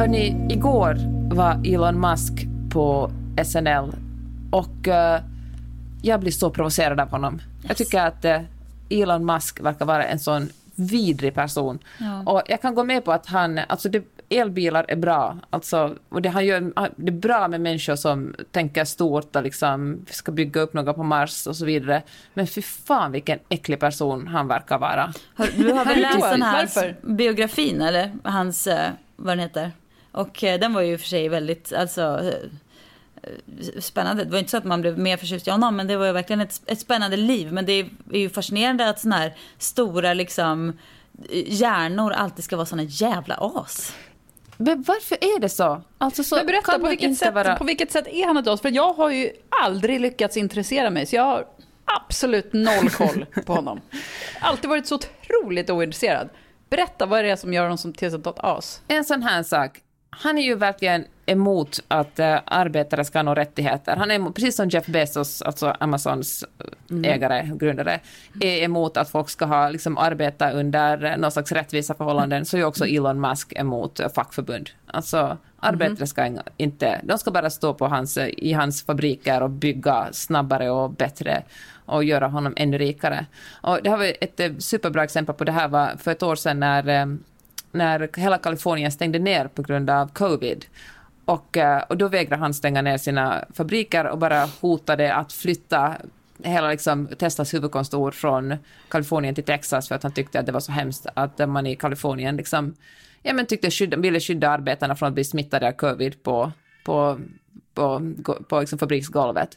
Hörni, igår var Elon Musk på SNL och eh, jag blir så provocerad av honom. Jag tycker att eh, Elon Musk verkar vara en sån vidrig person. Och jag kan gå med på att han, alltså det, elbilar är bra, alltså, och det, han gör, det är bra med människor som tänker stort och liksom ska bygga upp något på Mars och så vidare. Men fy fan vilken äcklig person han verkar vara.
Har, du har väl läst den här biografin, eller? Hans, eh, vad den heter. Och eh, den var ju för sig väldigt, alltså, eh, spännande. Det var inte så att man blev mer förtjust i honom, men det var ju verkligen ett, ett spännande liv. Men det är, ju fascinerande att sådana här stora, liksom, hjärnor alltid ska vara såna jävla as.
Men varför är det så? Alltså så
Men berätta, på vilket, sätt,
vara...
på vilket sätt är han ett as? För jag har ju aldrig lyckats intressera mig, så jag har absolut noll koll på honom. Alltid varit så otroligt ointresserad. Berätta, vad är det som gör honom som till ett as?
En sån här sak. Han är ju verkligen emot att uh, arbetare ska ha några rättigheter. Han är emot, precis som Jeff Bezos, alltså Amazons eh, ägare, grundare, är emot att folk ska ha, liksom, arbeta under uh, någon slags rättvisa förhållanden, så är också Elon Musk emot uh, fackförbund. Alltså, arbetare ska inte... De ska bara stå på hans, eh, i hans fabriker och bygga snabbare och bättre och göra honom ännu rikare. Och det här var ett eh, superbra exempel på det här var för ett år sedan när eh, när hela Kalifornien stängde ner på grund av covid. Och, eh, och då vägrade han stänga ner sina fabriker och bara hotade att flytta hela liksom, Teslas huvudkontor från Kalifornien till Texas för att han tyckte att det var så hemskt att man i Kalifornien liksom, ja, men tyckte skydda, ville skydda arbetarna från att bli smittade av covid på, på, på, på, på liksom fabriksgolvet.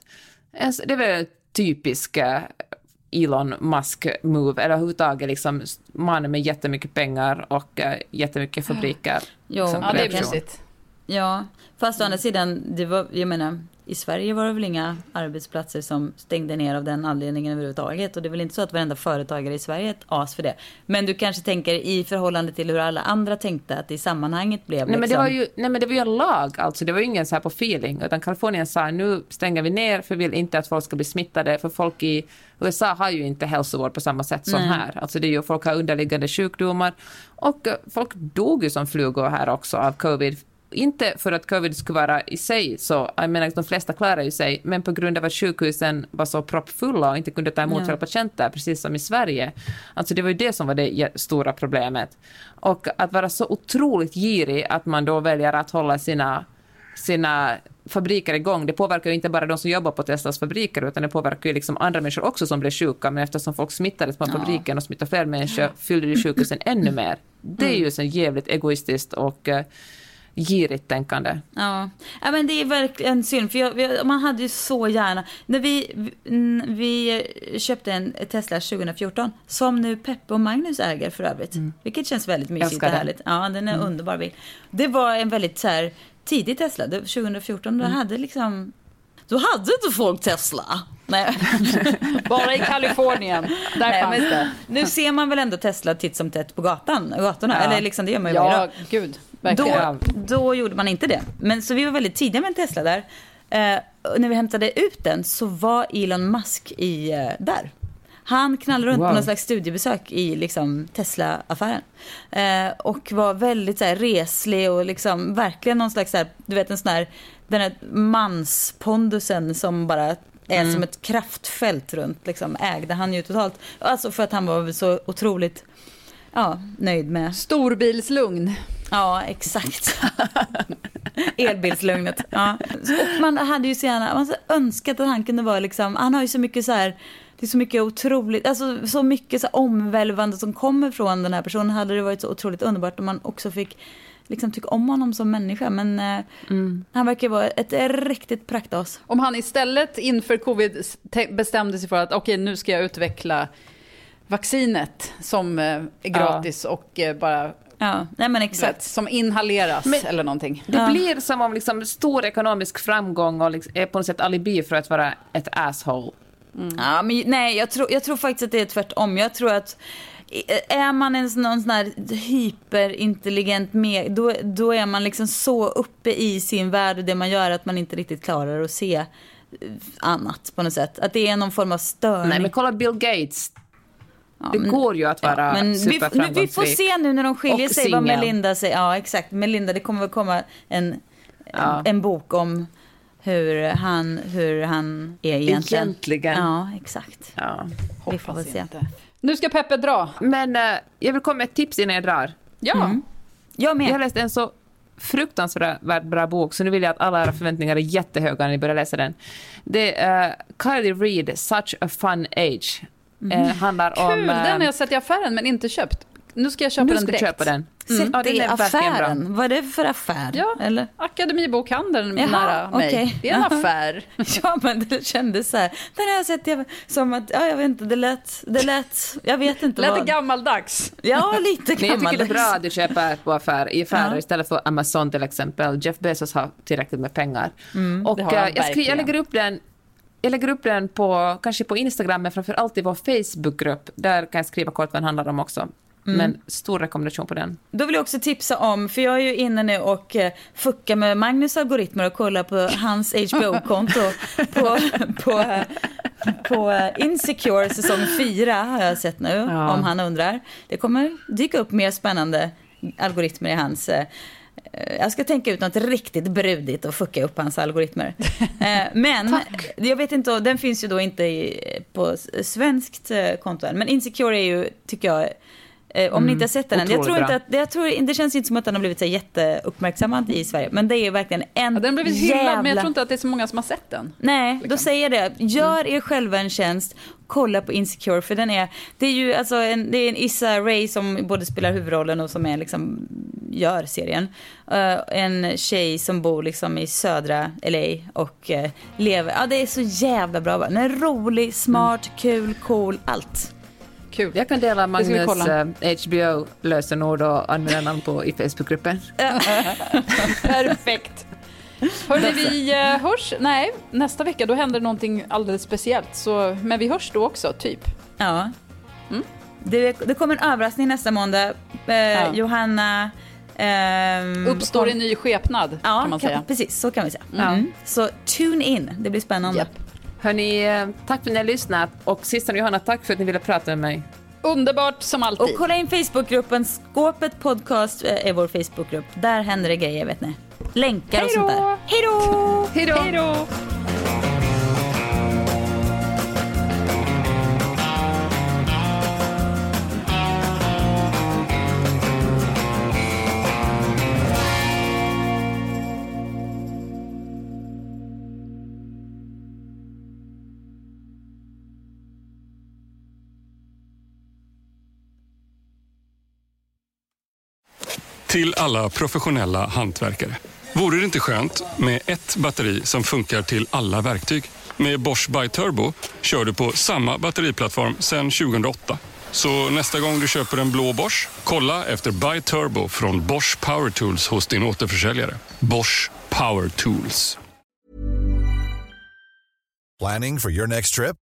Alltså, det var typisk Elon Musk-move, eller överhuvudtaget liksom mannen med jättemycket pengar och uh, jättemycket fabriker.
Jo,
Ja, det är mysigt.
Ja, fast å andra sidan, det var, jag menar, i Sverige var det väl inga arbetsplatser som stängde ner av den anledningen överhuvudtaget. Och det är väl inte så att varenda företagare i Sverige är ett as för det. Men du kanske tänker i förhållande till hur alla andra tänkte att i sammanhanget blev
Nej men, det
liksom...
var ju, nej men det var ju en lag, alltså det var ju ingen så här på feeling, utan Kalifornien sa nu stänger vi ner för vi vill inte att folk ska bli smittade, för folk i USA har ju inte hälsovård på samma sätt som här. Alltså det är ju, folk har underliggande sjukdomar och eh, folk dog ju som flugor här också av covid inte för att covid skulle vara i sig så, jag menar de flesta klarar ju sig, men på grund av att sjukhusen var så proppfulla och inte kunde ta emot
Ja.
fler patienter, precis som i Sverige. Alltså det var ju det som var det stora problemet. Och att vara så otroligt girig att man då väljer att hålla sina, sina fabriker igång, det påverkar ju inte bara de som jobbar på Teslas fabriker, utan det påverkar ju liksom andra människor också som blir sjuka, men eftersom folk smittades på fabriken och smittade fler människor, fyllde de sjukhusen ännu mer. Det är ju så jävligt egoistiskt och uh, girigt tänkande.
Ja. ja, men det är verkligen synd. För jag, vi- man hade ju så gärna... När vi, vi, köpte en Tesla 2014, som nu Peppe och Magnus äger för övrigt. Vilket känns väldigt mysigt och
den.
härligt. Ja, den är underbar bil. Det var en väldigt så här, tidig Tesla. Det, 2014, då hade liksom... Då hade inte folk Tesla. Nej.
Bara i Kalifornien. Där
Nej,
fanns det.
Nu ser man väl ändå Tesla titt som tätt på gatan, gatorna.
Ja.
Eller liksom, det gör man ju
Ja, gud. Verkligen.
Då, då gjorde man inte det. Men så vi var väldigt tidiga med en Tesla där. Eh, när vi hämtade ut den så var Elon Musk i, eh, där. Han knallade runt
Wow.
på någon slags studiebesök i liksom, Tesla-affären. Eh, och var väldigt så här, reslig och liksom, verkligen någon slags, så här, du vet en sån här, den här manspondusen som bara är som ett kraftfält runt, liksom, ägde han ju totalt. Alltså för att han var så otroligt ja, nöjd med
Storbilslugn.
Ja, exakt. Elbilslugnet. Ja. Och man hade ju så gärna man hade önskat att han kunde vara liksom, han har ju så mycket så här, det är så mycket otroligt, alltså så mycket så omvälvande som kommer från den här personen. Hade det varit så otroligt underbart om man också fick liksom tycka om honom som människa. Men eh, han verkar vara ett riktigt praktas.
Om han istället inför covid bestämde sig för att okej, nu ska jag utveckla vaccinet som eh, är gratis och eh, bara
Ja, nej men
vet,
exakt.
som inhaleras
Men-
eller någonting.
Det
Ja.
blir som om liksom stor ekonomisk framgång och liksom är på något sätt alibi för att vara ett asshole.
Ja, men nej, jag tror, jag tror faktiskt att det är tvärtom. Jag tror att är man en sån, någon sån här hyperintelligent med, då, då är man liksom så uppe i sin värld och det man gör att man inte riktigt klarar att se eh, annat på något sätt. Att det är någon form av störning.
Nej, men kolla Bill Gates.
Ja,
det
men-
går ju att vara
men vi, nu,
superframgångsrik.
vi får se nu när de skiljer sig vad. Melinda säger. Ja, exakt. Melinda, det kommer väl komma en,
Ja.
en bok om hur han, hur han är egentligen.
Egentligen.
Ja, exakt.
Ja.
Vi får väl se.
inte. Nu ska Peppe dra.
Men eh, jag vill komma med ett tips innan jag drar.
Ja.
Jag med.
Jag har läst en så fruktansvärt bra bok, så nu vill jag att alla era förväntningar är jättehöga när ni börjar läsa den. Det är uh, Kylie Reid, Such a fun age. Eh, handlar om...
Kul,
eh,
den har jag sett i affären men inte köpt. Nu ska jag köpa
nu
den direkt.
köpa den.
Sätt
Ja,
det
den
i
är verkligen bra.
affären. Vad är det för affär?
Ja.
Eller?
Akademibokhandeln
Jaha,
nära mig.
okej.
Det är en affär.
Ja, men det kändes så här. Den har jag sett jag, som att, ja, jag vet inte, det lät, det lät, jag vet inte
Lät det
vad.
gammaldags?
Ja, lite
Men jag tycker det är
gammaldags.
bra att du köper på affär, i affärer
Ja.
istället för Amazon till exempel. Jeff Bezos har tillräckligt med pengar. och
har han
eh, jag, skri-
verkligen.
jag lägger upp den jag lägger upp den på, kanske på Instagram, men framför allt i vår Facebookgrupp. Där kan jag skriva kort vad den handlar om också. Men stor rekommendation på den.
Då vill jag också tipsa om, för jag är ju inne nu och eh, fuckar med Magnus algoritmer och kollar på hans HBO-konto på, på, eh, på eh, Insecure säsong 4 har jag sett nu,
Ja.
om han undrar. Det kommer dyka upp mer spännande algoritmer i hans... eh, Jag ska tänka ut något riktigt brudigt och fucka upp hans algoritmer. Eh, Men jag vet inte, den finns ju då inte på svenskt eh, konto än. Men Insecure är ju, tycker jag, Eh, om ni inte har sett den än. Jag tror inte att, jag tror, det känns inte som att den har blivit så jätteuppmärksammad i Sverige. Men det är verkligen en
Ja, den har blivit hyllad men jag
jävla-
tror inte att det är så många som har sett den.
Nej, då säger jag det. Gör er själva en tjänst. Kolla på Insecure, för den är... Det är ju alltså en, det är en Issa Rae som både spelar huvudrollen och som är liksom, gör serien. Eh, en tjej som bor liksom i södra LA och eh, lever... Ja, det är så jävla bra. Den är rolig, smart, kul, cool, allt.
Kul.
Jag kan dela Magnus
kolla.
eh, HBO-lösenord och användarnamn på i Facebookgruppen.
Perfekt. Hörni, vi eh, hörs. Nej, nästa vecka då händer någonting alldeles speciellt. Så, men vi hörs då också, typ.
Ja. Det, det kommer en överraskning nästa måndag. Eh, Johanna... ehm,
Uppstår i ny skepnad,
Ja,
kan man säga.
precis. Så kan vi säga. Mm. Så tune in. Det blir spännande.
Japp.
Hörni, tack för att ni har lyssnat. Och sista Johanna, tack för att ni ville prata med mig.
Underbart som
Och
alltid.
kolla in Facebookgruppen. Skåpet podcast eh, är vår Facebookgrupp. Där händer det grejer, vet ni. länkar och sånt där. Hej då!
Hej då!
Hej då!
Till alla professionella hantverkare. Vore det inte skönt med ett batteri som funkar till alla verktyg? Med Bosch By Turbo kör du på samma batteriplattform sedan 2008. Så nästa gång du köper en blå Bosch, kolla efter By Turbo från Bosch Power Tools hos din återförsäljare. Bosch Power Tools.
Planning for your next trip?